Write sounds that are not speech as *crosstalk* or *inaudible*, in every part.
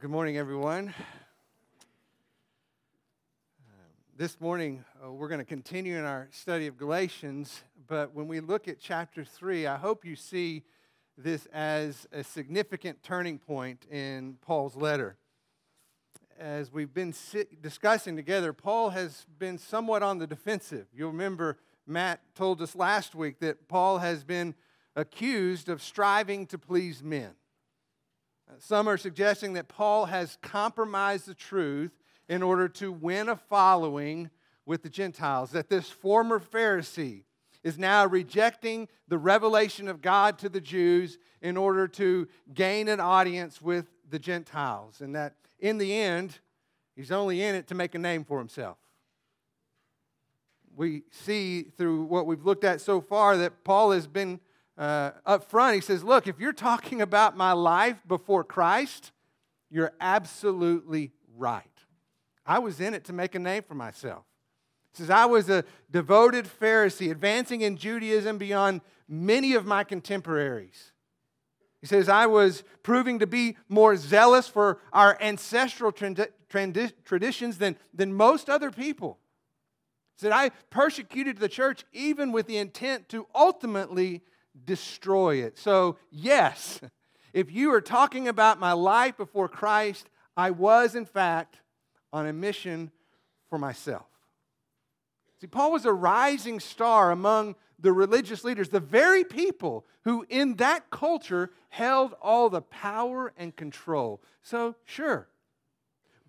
Good morning, everyone. This morning, uh, we're going to continue in our study of Galatians, but when we look at chapter 3, I hope you see this as a significant turning point in Paul's letter. As we've been discussing together, Paul has been somewhat on the defensive. You'll remember Matt told us last week that Paul has been accused of striving to please men. Some are suggesting that Paul has compromised the truth in order to win a following with the Gentiles, that this former Pharisee is now rejecting the revelation of God to the Jews in order to gain an audience with the Gentiles, and that in the end, he's only in it to make a name for himself. We see through what we've looked at so far that Paul has been uh, up front, he says, Look, if you're talking about my life before Christ, you're absolutely right. I was in it to make a name for myself. He says, I was a devoted Pharisee, advancing in Judaism beyond many of my contemporaries. He says, I was proving to be more zealous for our ancestral traditions than, than most other people. He said, I persecuted the church even with the intent to ultimately destroy it. So, yes, *laughs* if you are talking about my life before Christ, I was, in fact, on a mission for myself. See, Paul was a rising star among the religious leaders, the very people who, in that culture, held all the power and control. So, sure,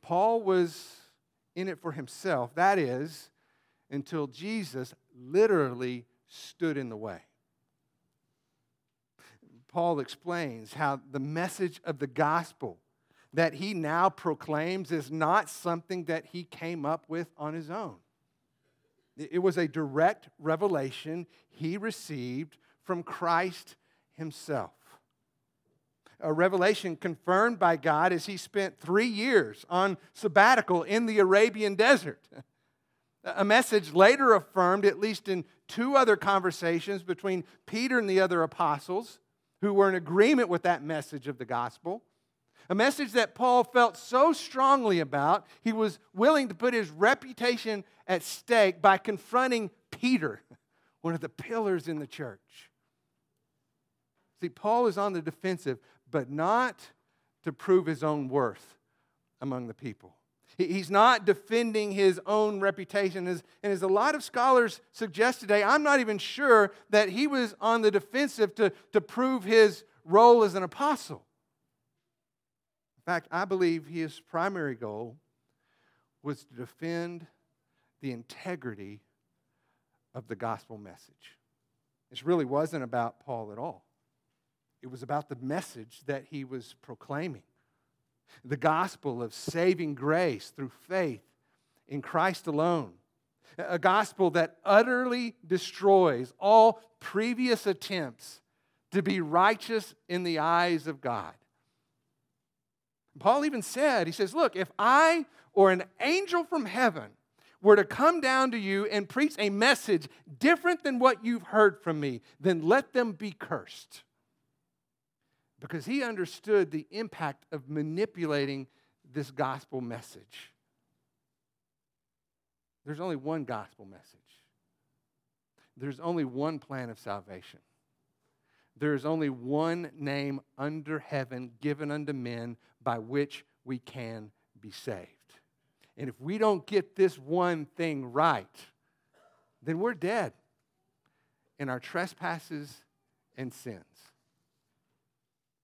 Paul was in it for himself. That is, until Jesus literally stood in the way. Paul explains how the message of the gospel that he now proclaims is not something that he came up with on his own. It was a direct revelation he received from Christ himself. A revelation confirmed by God as he spent three years on sabbatical in the Arabian desert. A message later affirmed, at least in two other conversations between Peter and the other apostles, who were in agreement with that message of the gospel. A message that Paul felt so strongly about, he was willing to put his reputation at stake by confronting Peter, *laughs* one of the pillars in the church. See, Paul is on the defensive, but not to prove his own worth among the people. He's not defending his own reputation. And as a lot of scholars suggest today, I'm not even sure that he was on the defensive to, to prove his role as an apostle. In fact, I believe his primary goal was to defend the integrity of the gospel message. This really wasn't about Paul at all, it was about the message that he was proclaiming the gospel of saving grace through faith in Christ alone. A gospel that utterly destroys all previous attempts to be righteous in the eyes of God. Paul even said, he says, Look, if I or an angel from heaven were to come down to you and preach a message different than what you've heard from me, then let them be cursed because he understood the impact of manipulating this gospel message. There's only one gospel message, there's only one plan of salvation. There is only one name under heaven given unto men by which we can be saved. And if we don't get this one thing right, then we're dead in our trespasses and sins.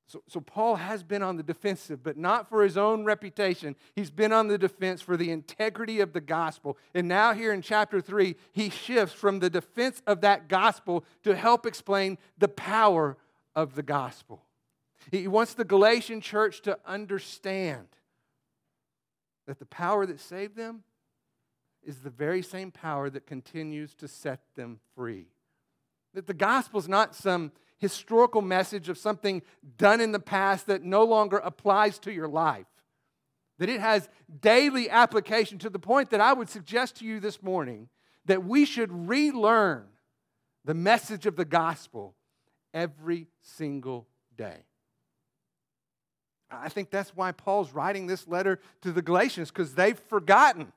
So, so Paul has been on the defensive, but not for his own reputation. He's been on the defense for the integrity of the gospel. And now, here in chapter 3, he shifts from the defense of that gospel to help explain the power of the gospel. He wants the Galatian church to understand that the power that saved them is the very same power that continues to set them free. That the gospel is not some historical message of something done in the past that no longer applies to your life. That it has daily application to the point that I would suggest to you this morning that we should relearn the message of the gospel every single day. I think that's why Paul's writing this letter to the Galatians, because they've forgotten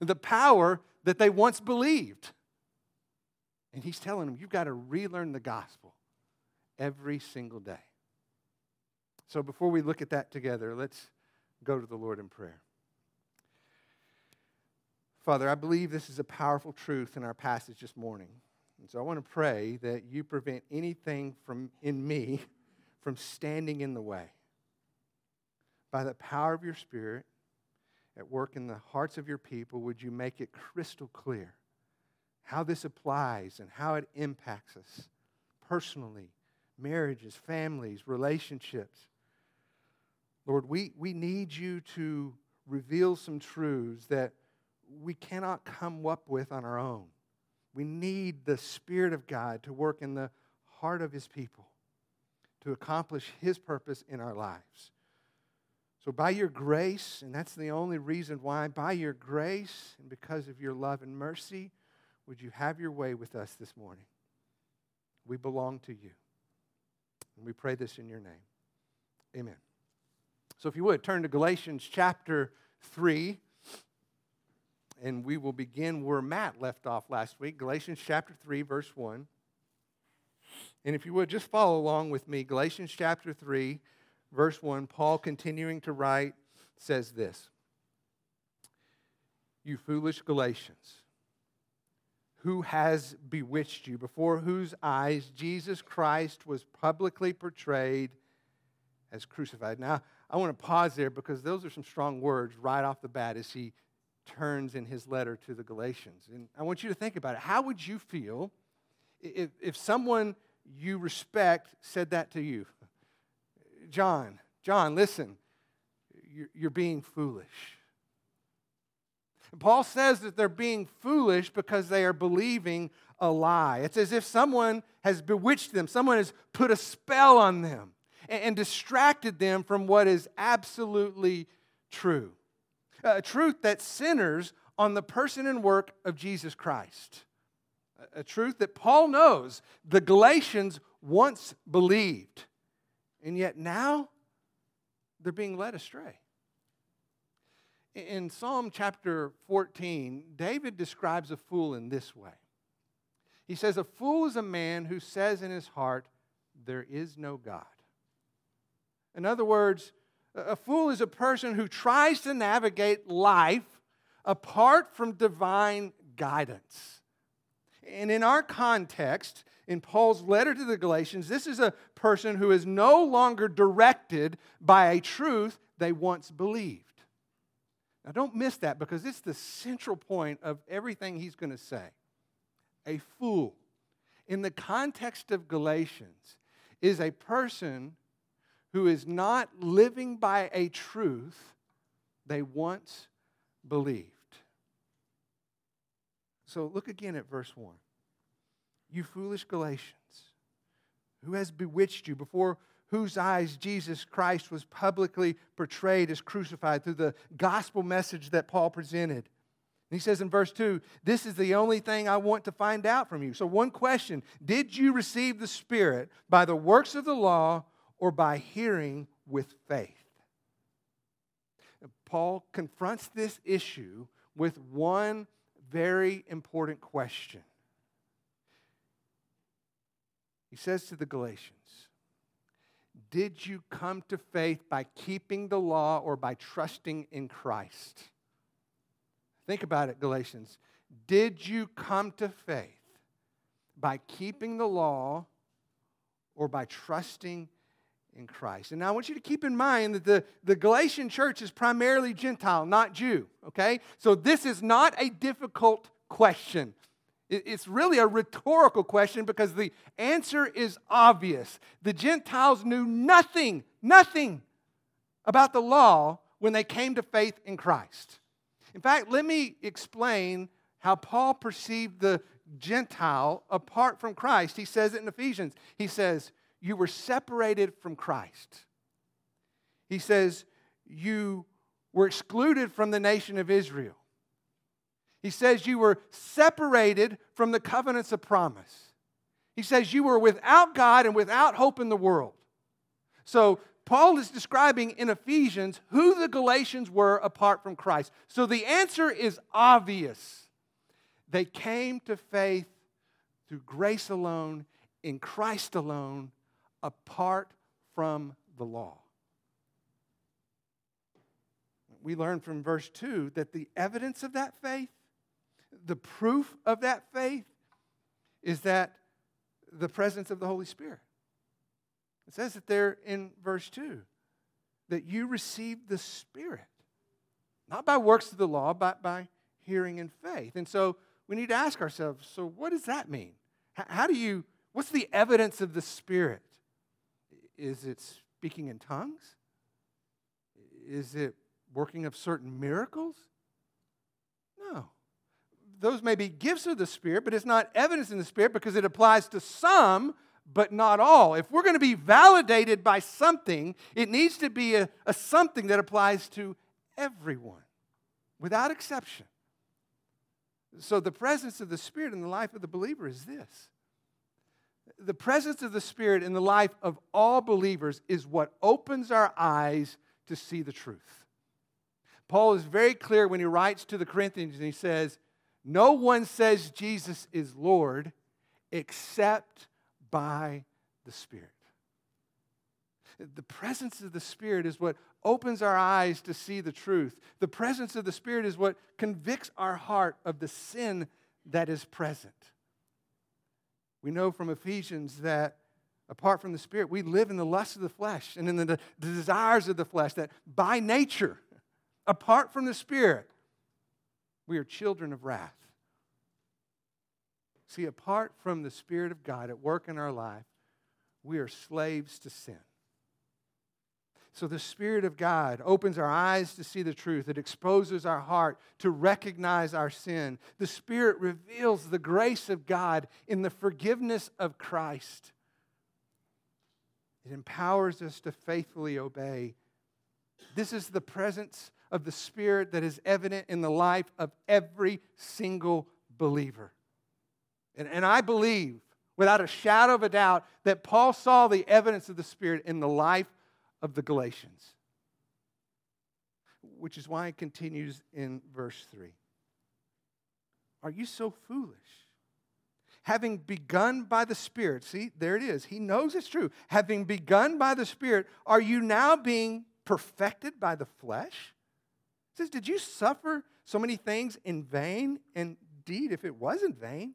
the power that they once believed. And he's telling them, you've got to relearn the gospel every single day. So before we look at that together, let's go to the Lord in prayer. Father, I believe this is a powerful truth in our passage this morning. And so I want to pray that you prevent anything from in me *laughs* from standing in the way. By the power of your Spirit at work in the hearts of your people, would you make it crystal clear how this applies and how it impacts us personally, marriages, families, relationships. Lord, we, we need you to reveal some truths that we cannot come up with on our own. We need the Spirit of God to work in the heart of His people to accomplish His purpose in our lives. So, by your grace, and that's the only reason why, by your grace and because of your love and mercy, would you have your way with us this morning? We belong to you. And we pray this in your name. Amen. So, if you would, turn to Galatians chapter 3, and we will begin where Matt left off last week Galatians chapter 3, verse 1. And if you would, just follow along with me. Galatians chapter 3, verse 1, Paul continuing to write says this You foolish Galatians who has bewitched you, before whose eyes Jesus Christ was publicly portrayed as crucified. Now, I want to pause there because those are some strong words right off the bat as he turns in his letter to the Galatians. And I want you to think about it. How would you feel if, if someone you respect said that to you? John, John, listen, you're, you're being foolish. Paul says that they're being foolish because they are believing a lie. It's as if someone has bewitched them, someone has put a spell on them and, and distracted them from what is absolutely true. A truth that centers on the person and work of Jesus Christ. A, a truth that Paul knows the Galatians once believed, and yet now they're being led astray. In Psalm chapter 14, David describes a fool in this way. He says, A fool is a man who says in his heart, There is no God. In other words, a fool is a person who tries to navigate life apart from divine guidance. And in our context, in Paul's letter to the Galatians, this is a person who is no longer directed by a truth they once believed. Now, don't miss that because it's the central point of everything he's going to say. A fool, in the context of Galatians, is a person who is not living by a truth they once believed. So look again at verse 1. You foolish Galatians, who has bewitched you before whose eyes Jesus Christ was publicly portrayed as crucified through the gospel message that Paul presented. he says in verse 2, This is the only thing I want to find out from you. So, one question Did you receive the Spirit by the works of the law or by hearing with faith? Paul confronts this issue with one very important question. He says to the Galatians, did you come to faith by keeping the law or by trusting in Christ? Think about it, Galatians. Did you come to faith by keeping the law or by trusting in Christ? And now I want you to keep in mind that the, the Galatian church is primarily Gentile, not Jew, okay? So this is not a difficult question. It's really a rhetorical question because the answer is obvious. The Gentiles knew nothing, nothing about the law when they came to faith in Christ. In fact, let me explain how Paul perceived the Gentile apart from Christ. He says it in Ephesians. He says, You were separated from Christ. He says, You were excluded from the nation of Israel. He says you were separated from the covenants of promise. He says you were without God and without hope in the world. So Paul is describing in Ephesians who the Galatians were apart from Christ. So the answer is obvious. They came to faith through grace alone, in Christ alone, apart from the law. We learn from verse 2 that the evidence of that faith, the proof of that faith, is that the presence of the Holy Spirit. It says it there in verse 2 that you received the Spirit, not by works of the law, but by hearing and faith. And so we need to ask ourselves so, what does that mean? How do you, what's the evidence of the Spirit? Is it speaking in tongues? Is it working of certain miracles? Those may be gifts of the Spirit, but it's not evidence in the Spirit because it applies to some, but not all. If we're going to be validated by something, it needs to be a, a something that applies to everyone without exception. So, the presence of the Spirit in the life of the believer is this the presence of the Spirit in the life of all believers is what opens our eyes to see the truth. Paul is very clear when he writes to the Corinthians and he says, No one says Jesus is Lord except by the Spirit. The presence of the Spirit is what opens our eyes to see the truth. The presence of the Spirit is what convicts our heart of the sin that is present. We know from Ephesians that apart from the Spirit, we live in the lust of the flesh and in the, the desires of the flesh, that by nature, apart from the Spirit, we are children of wrath. See, apart from the Spirit of God at work in our life, we are slaves to sin. So the Spirit of God opens our eyes to see the truth. It exposes our heart to recognize our sin. The Spirit reveals the grace of God in the forgiveness of Christ. It empowers us to faithfully obey. This is the presence of the Spirit that is evident in the life of every single believer. And, and I believe, without a shadow of a doubt, that Paul saw the evidence of the Spirit in the life of the Galatians. Which is why it continues in verse 3. Are you so foolish? Having begun by the Spirit, see, there it is. He knows it's true. Having begun by the Spirit, are you now being perfected by the flesh? He says, Did you suffer so many things in vain? Indeed, if it was in vain,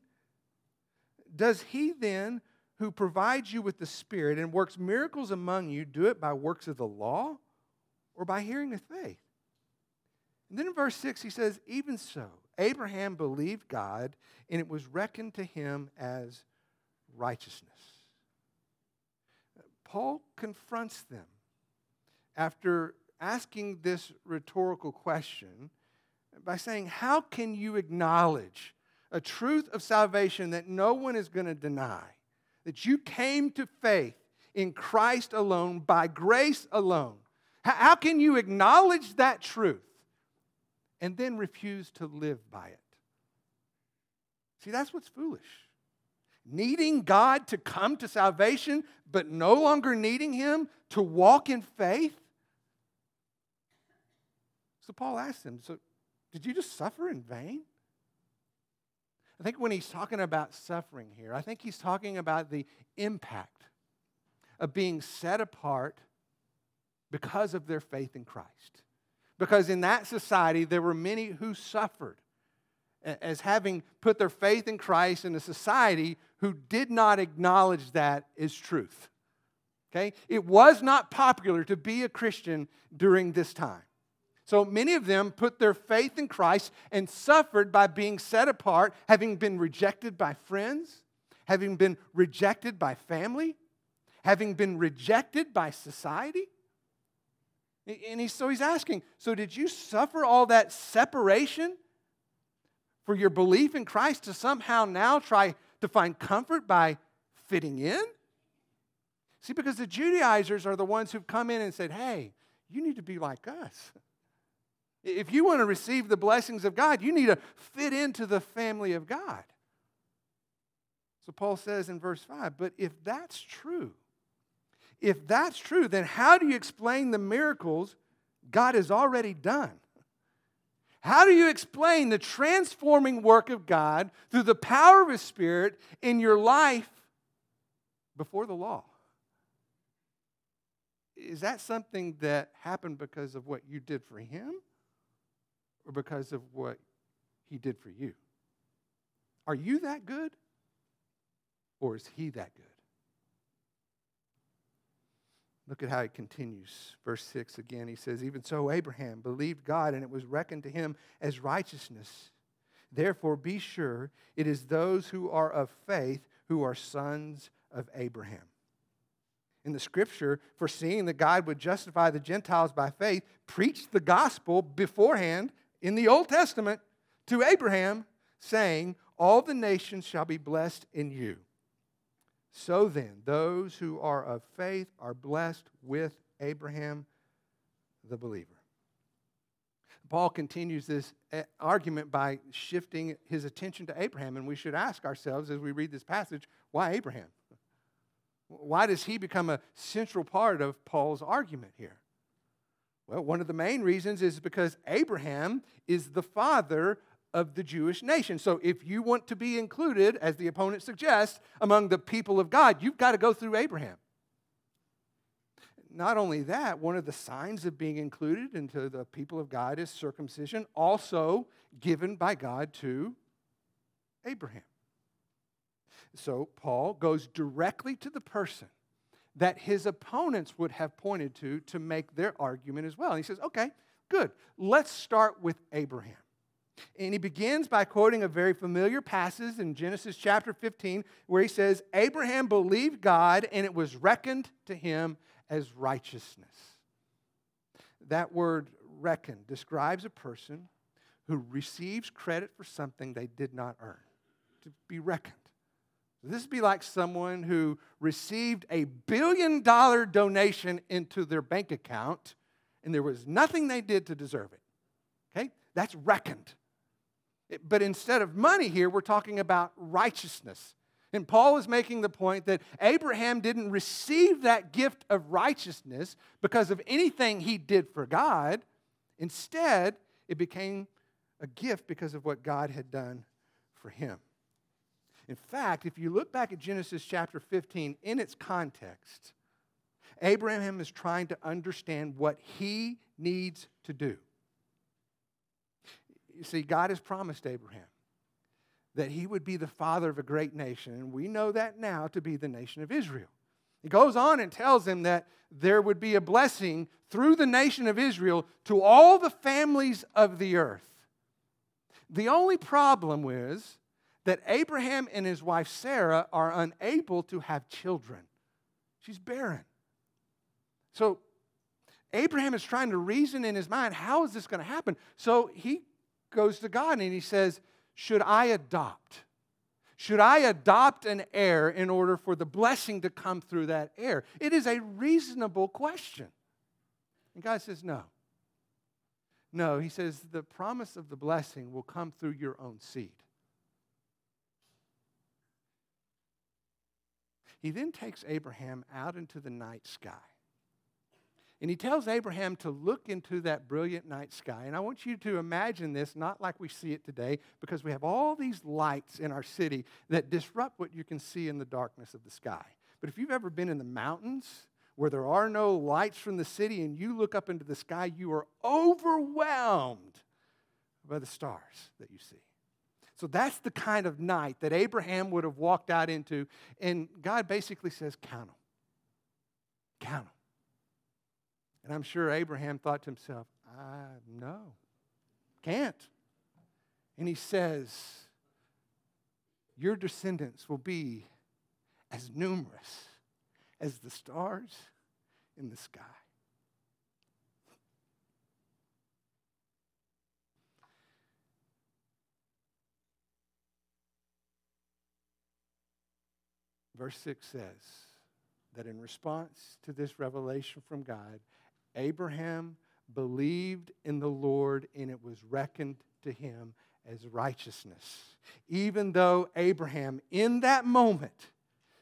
does he then who provides you with the Spirit and works miracles among you, do it by works of the law or by hearing with faith? And then in verse 6, he says, Even so, Abraham believed God, and it was reckoned to him as righteousness. Paul confronts them after asking this rhetorical question by saying, How can you acknowledge a truth of salvation that no one is going to deny? that you came to faith in Christ alone, by grace alone. How can you acknowledge that truth and then refuse to live by it? See, that's what's foolish. Needing God to come to salvation, but no longer needing Him to walk in faith. So Paul asked him, So did you just suffer in vain? I think when he's talking about suffering here, I think he's talking about the impact of being set apart because of their faith in Christ. Because in that society, there were many who suffered as having put their faith in Christ in a society who did not acknowledge that as truth. Okay? It was not popular to be a Christian during this time. So many of them put their faith in Christ and suffered by being set apart, having been rejected by friends, having been rejected by family, having been rejected by society. And so he's asking, so did you suffer all that separation for your belief in Christ to somehow now try to find comfort by fitting in? See, because the Judaizers are the ones who've come in and said, hey, you need to be like us. If you want to receive the blessings of God, you need to fit into the family of God. So Paul says in verse 5 But if that's true, if that's true, then how do you explain the miracles God has already done? How do you explain the transforming work of God through the power of His Spirit in your life before the law? Is that something that happened because of what you did for Him or because of what He did for you? Are you that good or is He that good? Look at how it continues. Verse 6 again, he says, Even so, Abraham believed God, and it was reckoned to him as righteousness. Therefore, be sure it is those who are of faith who are sons of Abraham. In the scripture, foreseeing that God would justify the Gentiles by faith, preached the gospel beforehand in the Old Testament to Abraham, saying, All the nations shall be blessed in you. So then, those who are of faith are blessed with Abraham the believer. Paul continues this eh, argument by shifting his attention to Abraham, and we should ask ourselves as we read this passage why Abraham? Why does he become a central part of Paul's argument here? Well, one of the main reasons is because Abraham is the father of the Jewish nation. So if you want to be included, as the opponent suggests, among the people of God, you've got to go through Abraham. Not only that, one of the signs of being included into the people of God is circumcision, also given by God to Abraham. So Paul goes directly to the person that his opponents would have pointed to to make their argument as well. And he says, okay, good. Let's start with Abraham. And he begins by quoting a very familiar passage in Genesis chapter 15 where he says, Abraham believed God and it was reckoned to him as righteousness. That word reckon describes a person who receives credit for something they did not earn, to be reckoned. This would be like someone who received a billion dollar donation into their bank account and there was nothing they did to deserve it. Okay? That's reckoned. But instead of money here, we're talking about righteousness. And Paul is making the point that Abraham didn't receive that gift of righteousness because of anything he did for God. Instead, it became a gift because of what God had done for him. In fact, if you look back at Genesis chapter 15 in its context, Abraham is trying to understand what he needs to do. You see, God has promised Abraham that he would be the father of a great nation, and we know that now to be the nation of Israel. He goes on and tells him that there would be a blessing through the nation of Israel to all the families of the earth. The only problem is that Abraham and his wife Sarah are unable to have children. She's barren. So Abraham is trying to reason in his mind, how is this going to happen? So he goes to God and he says, Should I adopt? Should I adopt an heir in order for the blessing to come through that heir? It is a reasonable question. And God says, No. No, he says, the promise of the blessing will come through your own seed. He then takes Abraham out into the night sky. And he tells Abraham to look into that brilliant night sky. And I want you to imagine this not like we see it today, because we have all these lights in our city that disrupt what you can see in the darkness of the sky. But if you've ever been in the mountains where there are no lights from the city and you look up into the sky, you are overwhelmed by the stars that you see. So that's the kind of night that Abraham would have walked out into. And God basically says, Count them. Count them. And I'm sure Abraham thought to himself, I no, can't. And he says, Your descendants will be as numerous as the stars in the sky. Verse 6 says that in response to this revelation from God, Abraham believed in the Lord and it was reckoned to him as righteousness. Even though Abraham, in that moment,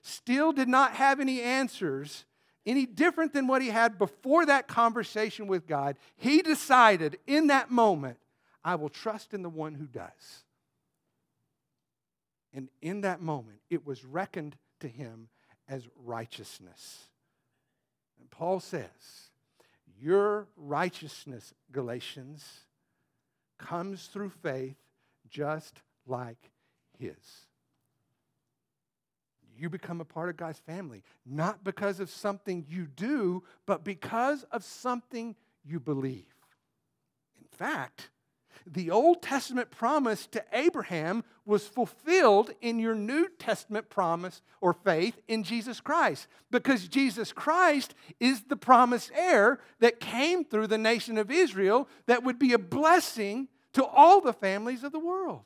still did not have any answers, any different than what he had before that conversation with God. He decided in that moment, I will trust in the one who does. And in that moment, it was reckoned to him as righteousness. And Paul says, Your righteousness, Galatians, comes through faith just like his. You become a part of God's family, not because of something you do, but because of something you believe. In fact, the Old Testament promise to Abraham was fulfilled in your New Testament promise or faith in Jesus Christ. Because Jesus Christ is the promised heir that came through the nation of Israel that would be a blessing to all the families of the world.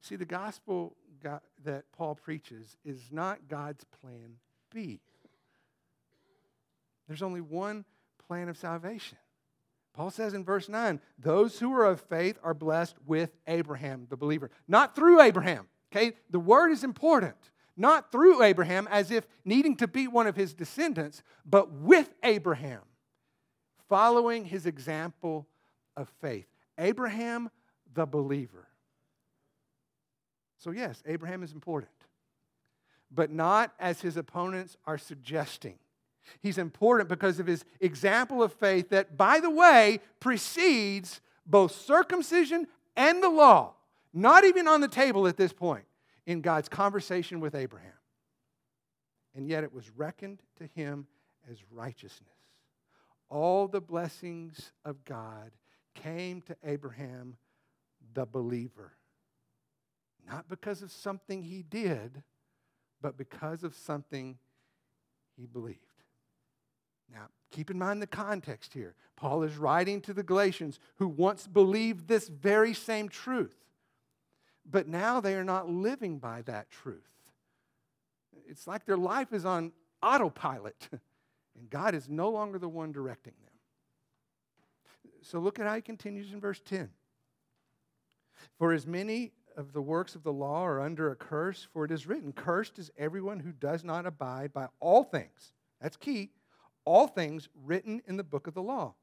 See, the gospel that Paul preaches is not God's plan B. There's only one plan of salvation. Paul says in verse 9, those who are of faith are blessed with Abraham, the believer, not through Abraham. Okay? The word is important. Not through Abraham, as if needing to be one of his descendants, but with Abraham, following his example of faith. Abraham, the believer. So, yes, Abraham is important, but not as his opponents are suggesting. He's important because of his example of faith that, by the way, precedes both circumcision and the law, not even on the table at this point in God's conversation with Abraham. And yet it was reckoned to him as righteousness. All the blessings of God came to Abraham, the believer, not because of something he did, but because of something he believed. Now, keep in mind the context here. Paul is writing to the Galatians who once believed this very same truth, but now they are not living by that truth. It's like their life is on autopilot, *laughs* and God is no longer the one directing them. So look at how he continues in verse 10. For as many of the works of the law are under a curse, for it is written, Cursed is everyone who does not abide by all things. That's key all things written in the book of the law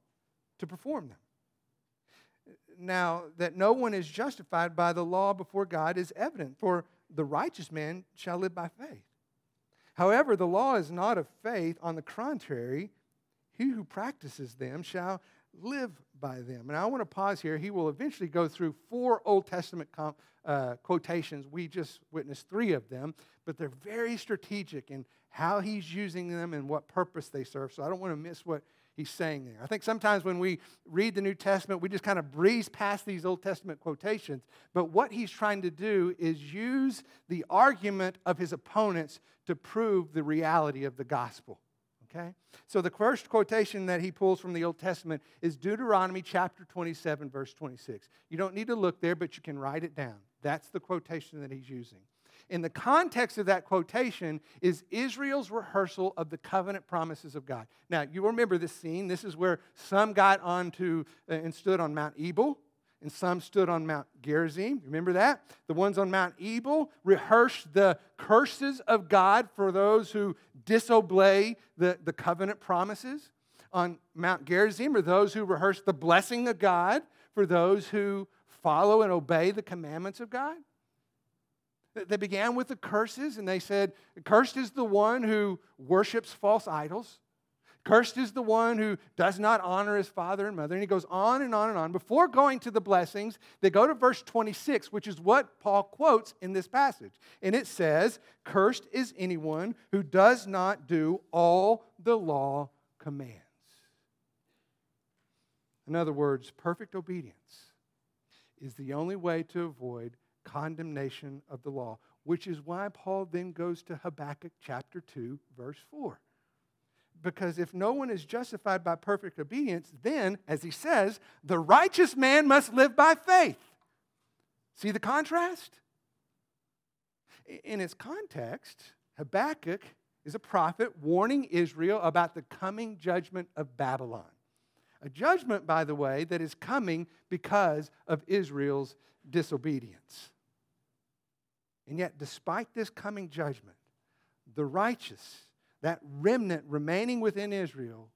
to perform them. Now, that no one is justified by the law before God is evident, for the righteous man shall live by faith. However, the law is not of faith. On the contrary, he who practices them shall live by them. And I want to pause here. He will eventually go through four Old Testament com- uh, quotations. We just witnessed three of them, but they're very strategic in how he's using them and what purpose they serve. So I don't want to miss what he's saying there. I think sometimes when we read the New Testament, we just kind of breeze past these Old Testament quotations. But what he's trying to do is use the argument of his opponents to prove the reality of the gospel. Okay? So the first quotation that he pulls from the Old Testament is Deuteronomy chapter 27, verse 26. You don't need to look there, but you can write it down. That's the quotation that he's using in the context of that quotation is Israel's rehearsal of the covenant promises of God. Now, you remember this scene. This is where some got onto uh, and stood on Mount Ebal, and some stood on Mount Gerizim. Remember that? The ones on Mount Ebal rehearsed the curses of God for those who disobey the, the covenant promises. On Mount Gerizim are those who rehearse the blessing of God for those who follow and obey the commandments of God. They began with the curses, and they said, Cursed is the one who worships false idols. Cursed is the one who does not honor his father and mother. And he goes on and on and on. Before going to the blessings, they go to verse 26, which is what Paul quotes in this passage. And it says, Cursed is anyone who does not do all the law commands. In other words, perfect obedience is the only way to avoid condemnation of the law, which is why Paul then goes to Habakkuk chapter 2, verse 4. Because if no one is justified by perfect obedience, then, as he says, the righteous man must live by faith. See the contrast? In its context, Habakkuk is a prophet warning Israel about the coming judgment of Babylon. A judgment, by the way, that is coming because of Israel's disobedience. And yet, despite this coming judgment, the righteous, that remnant remaining within Israel,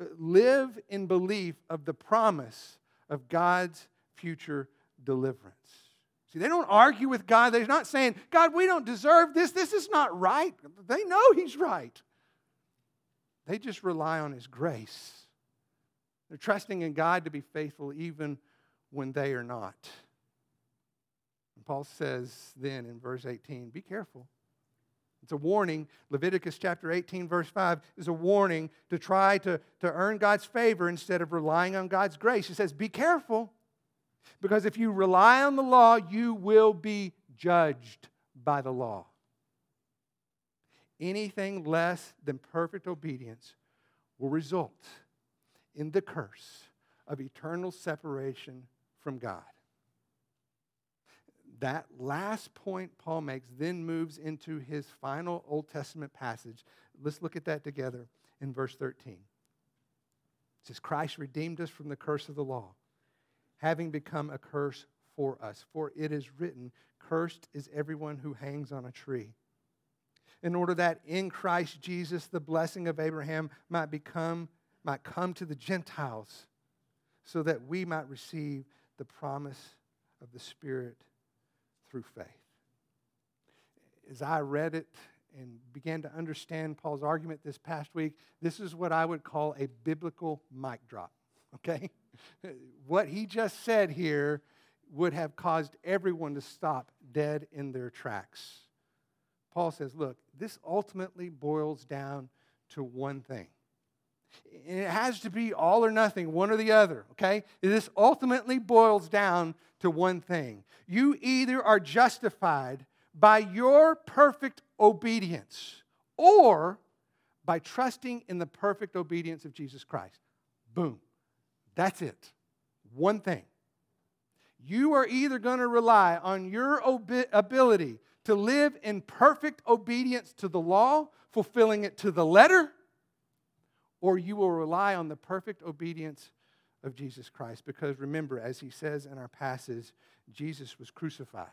uh, live in belief of the promise of God's future deliverance. See, they don't argue with God. They're not saying, God, we don't deserve this. This is not right. They know He's right. They just rely on His grace. They're trusting in God to be faithful even when they are not. Paul says then in verse 18, be careful. It's a warning. Leviticus chapter 18, verse 5 is a warning to try to, to earn God's favor instead of relying on God's grace. He says, Be careful, because if you rely on the law, you will be judged by the law. Anything less than perfect obedience will result in the curse of eternal separation from God. That last point Paul makes then moves into his final Old Testament passage. Let's look at that together in verse 13. It says, Christ redeemed us from the curse of the law, having become a curse for us. For it is written, Cursed is everyone who hangs on a tree. In order that in Christ Jesus the blessing of Abraham might become might come to the Gentiles, so that we might receive the promise of the Spirit through faith. As I read it and began to understand Paul's argument this past week, this is what I would call a biblical mic drop, *laughs* okay? what he just said here would have caused everyone to stop dead in their tracks. Paul says, look, this ultimately boils down to one thing. It has to be all or nothing, one or the other, okay? This ultimately boils down to one thing. You either are justified by your perfect obedience or by trusting in the perfect obedience of Jesus Christ. Boom. That's it. One thing. You are either going to rely on your ability to live in perfect obedience to the law, fulfilling it to the letter, or you will rely on the perfect obedience of Jesus Christ. Because remember, as he says in our passage, Jesus was crucified.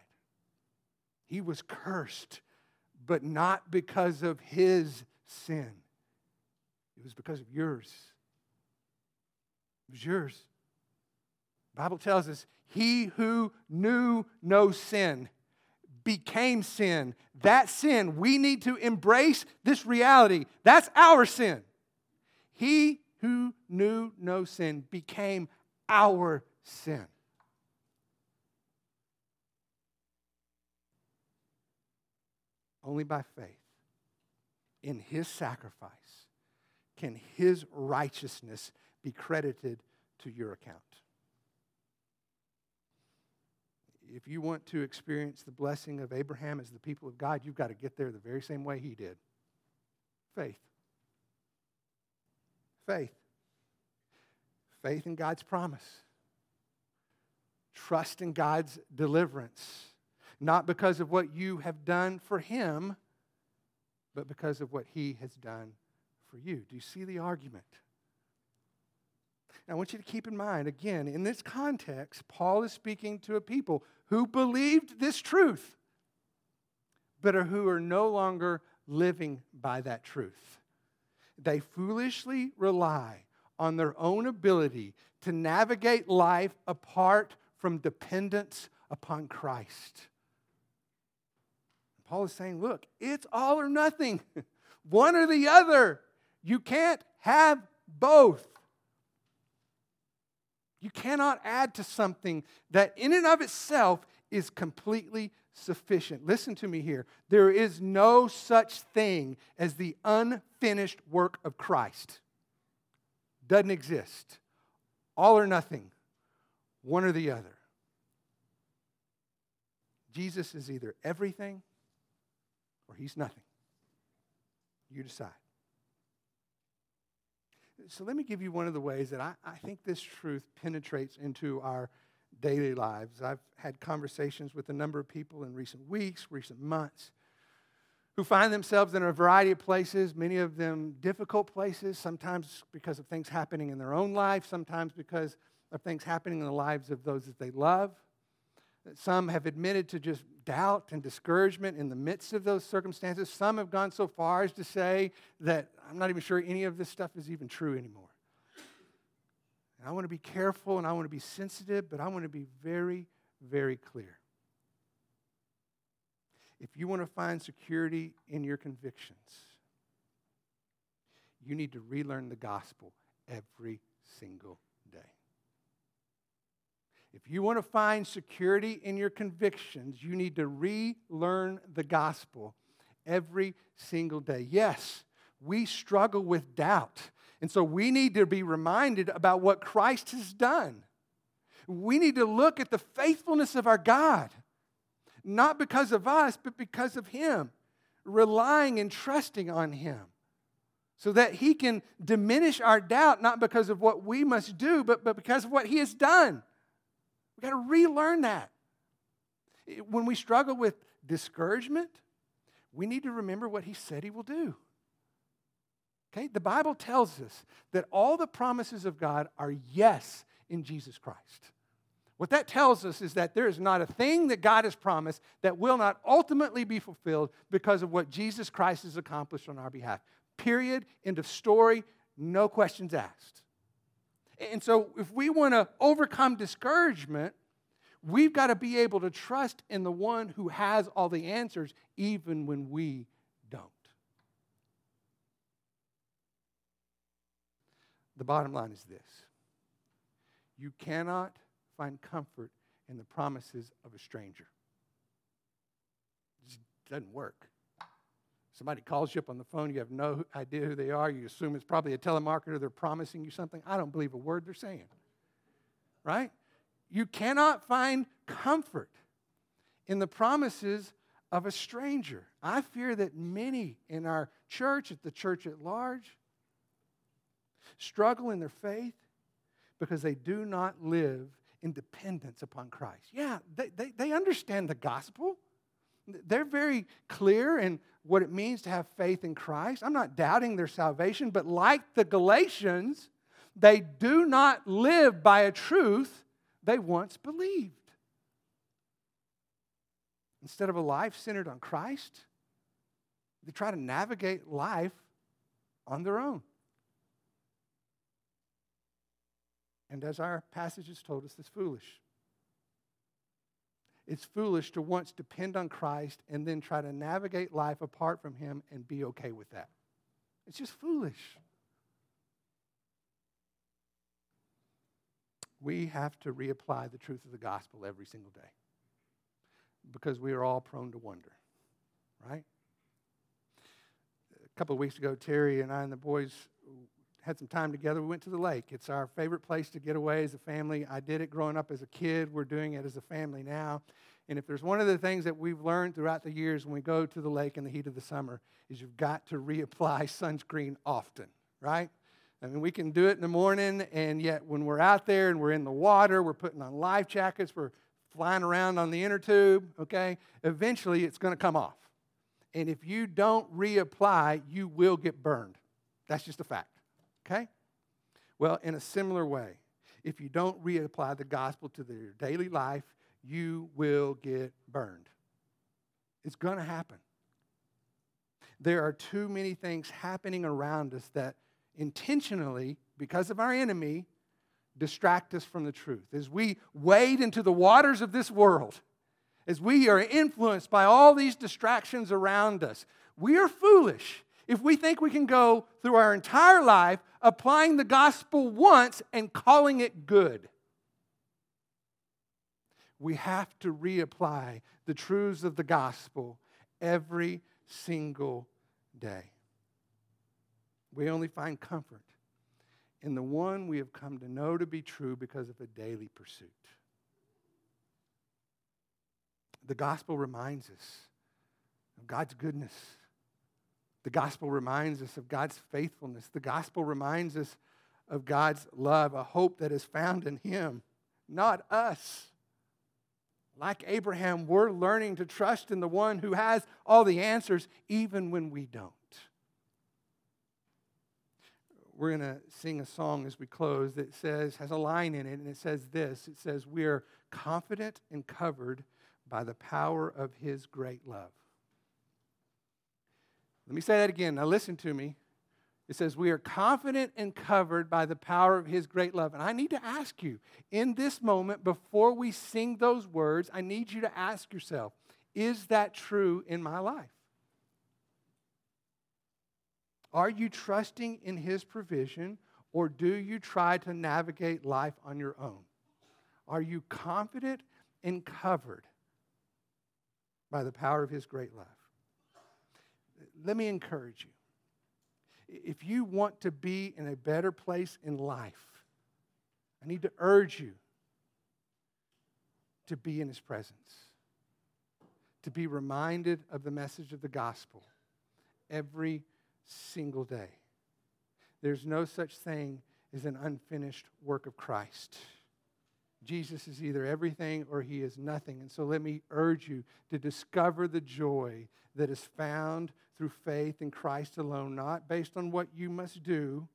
He was cursed, but not because of his sin. It was because of yours. It was yours. The Bible tells us, he who knew no sin became sin. That sin, we need to embrace this reality. That's our sin. He who knew no sin became our sin. Only by faith in his sacrifice can his righteousness be credited to your account. If you want to experience the blessing of Abraham as the people of God, you've got to get there the very same way he did faith faith. Faith in God's promise. Trust in God's deliverance. Not because of what you have done for Him, but because of what He has done for you. Do you see the argument? Now, I want you to keep in mind, again, in this context, Paul is speaking to a people who believed this truth, but who are no longer living by that truth. They foolishly rely on their own ability to navigate life apart from dependence upon Christ. Paul is saying, look, it's all or nothing, *laughs* one or the other. You can't have both. You cannot add to something that, in and of itself, is completely sufficient. Listen to me here. There is no such thing as the unfinished work of Christ. Doesn't exist. All or nothing, one or the other. Jesus is either everything or he's nothing. You decide. So let me give you one of the ways that I, I think this truth penetrates into our daily lives. I've had conversations with a number of people in recent weeks, recent months, who find themselves in a variety of places, many of them difficult places, sometimes because of things happening in their own life, sometimes because of things happening in the lives of those that they love. Some have admitted to just doubt and discouragement in the midst of those circumstances. Some have gone so far as to say that I'm not even sure any of this stuff is even true anymore. I want to be careful and I want to be sensitive, but I want to be very, very clear. If you want to find security in your convictions, you need to relearn the gospel every single day. If you want to find security in your convictions, you need to relearn the gospel every single day. Yes, we struggle with doubt. And so we need to be reminded about what Christ has done. We need to look at the faithfulness of our God, not because of us, but because of Him, relying and trusting on Him so that He can diminish our doubt, not because of what we must do, but, but because of what He has done. We've got to relearn that. When we struggle with discouragement, we need to remember what He said He will do. Okay? The Bible tells us that all the promises of God are yes in Jesus Christ. What that tells us is that there is not a thing that God has promised that will not ultimately be fulfilled because of what Jesus Christ has accomplished on our behalf. Period. End of story. No questions asked. And so, if we want to overcome discouragement, we've got to be able to trust in the one who has all the answers, even when we don't. The bottom line is this you cannot find comfort in the promises of a stranger. It just doesn't work. Somebody calls you up on the phone, you have no idea who they are, you assume it's probably a telemarketer, they're promising you something. I don't believe a word they're saying. Right? You cannot find comfort in the promises of a stranger. I fear that many in our church, at the church at large, struggle in their faith because they do not live in dependence upon Christ. Yeah, they, they, they understand the gospel. They're very clear in what it means to have faith in Christ. I'm not doubting their salvation, but like the Galatians, they do not live by a truth they once believed. Instead of a life centered on Christ, they try to navigate life on their own. And as our passage has told us, it's foolish. It's foolish to once depend on Christ and then try to navigate life apart from Him and be okay with that. It's just foolish. We have to reapply the truth of the gospel every single day because we are all prone to wonder, right? A couple of weeks ago, Terry and I and the boys had some time together. We went to the lake. It's our favorite place to get away as a family. I did it growing up as a kid. We're doing it as a family now. And if there's one of the things that we've learned throughout the years when we go to the lake in the heat of the summer, is you've got to reapply *laughs* sunscreen often, right? I mean, we can do it in the morning, and yet when we're out there and we're in the water, we're putting on life jackets, we're flying around on the inner tube, okay? Eventually, it's going to come off. And if you don't reapply, you will get burned. That's just a fact. Okay? Well, in a similar way, if you don't reapply the gospel to your daily life, you will get burned. It's going to happen. There are too many things happening around us that intentionally, because of our enemy, distract us from the truth. As we wade into the waters of this world, as we are influenced by all these distractions around us, we are foolish if we think we can go through our entire life applying the gospel once and calling it good. We have to reapply the truths of the gospel every single day. We only find comfort in the one we have come to know to be true because of a daily pursuit. The gospel reminds us of God's goodness the gospel reminds us of God's faithfulness. The gospel reminds us of God's love, a hope that is found in Him, not us. Like Abraham, we're learning to trust in the one who has all the answers, even when we don't. we're going to sing a song as we close that says, has a line in it, and it says this it says, We are confident and covered by the power of his great love. Let me say that again. Now, listen to me. It says, We are confident and covered by the power of his great love. And I need to ask you, in this moment, before we sing those words, I need you to ask yourself, Is that true in my life? Are you trusting in His provision or do you try to navigate life on your own? Are you confident and covered by the power of His great love? Let me encourage you. If you want to be in a better place in life, I need to urge you to be in His presence, to be reminded of the message of the gospel every single day. There's no such thing as an unfinished work of Christ. Jesus is either everything or he is nothing. And so let me urge you to discover the joy that is found through faith in Christ alone, not based on what you must do,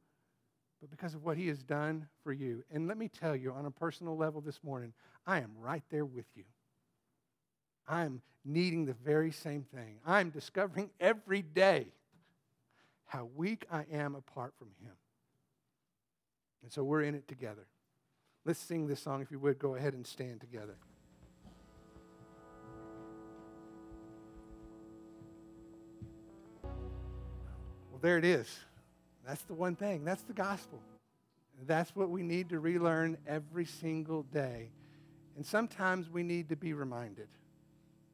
but because of what he has done for you. And let me tell you on a personal level this morning, I am right there with you. I am needing the very same thing. I am discovering every day how weak I am apart from Him. And so we're in it together. Let's sing this song. If you would, go ahead and stand together. There it is. That's the one thing. That's the gospel. That's what we need to relearn every single day. And sometimes we need to be reminded.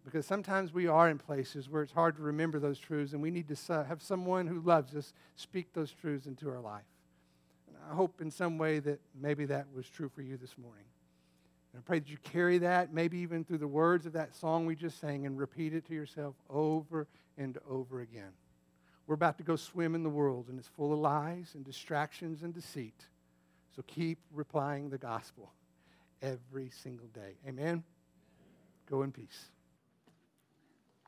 Because sometimes we are in places where it's hard to remember those truths, and we need to have someone who loves us speak those truths into our life. And I hope in some way that maybe that was true for you this morning. And I pray that you carry that, maybe even through the words of that song we just sang, and repeat it to yourself over and over again. We're about to go swim in the world, and it's full of lies and distractions and deceit. So keep replying the gospel every single day. Amen? Go in peace.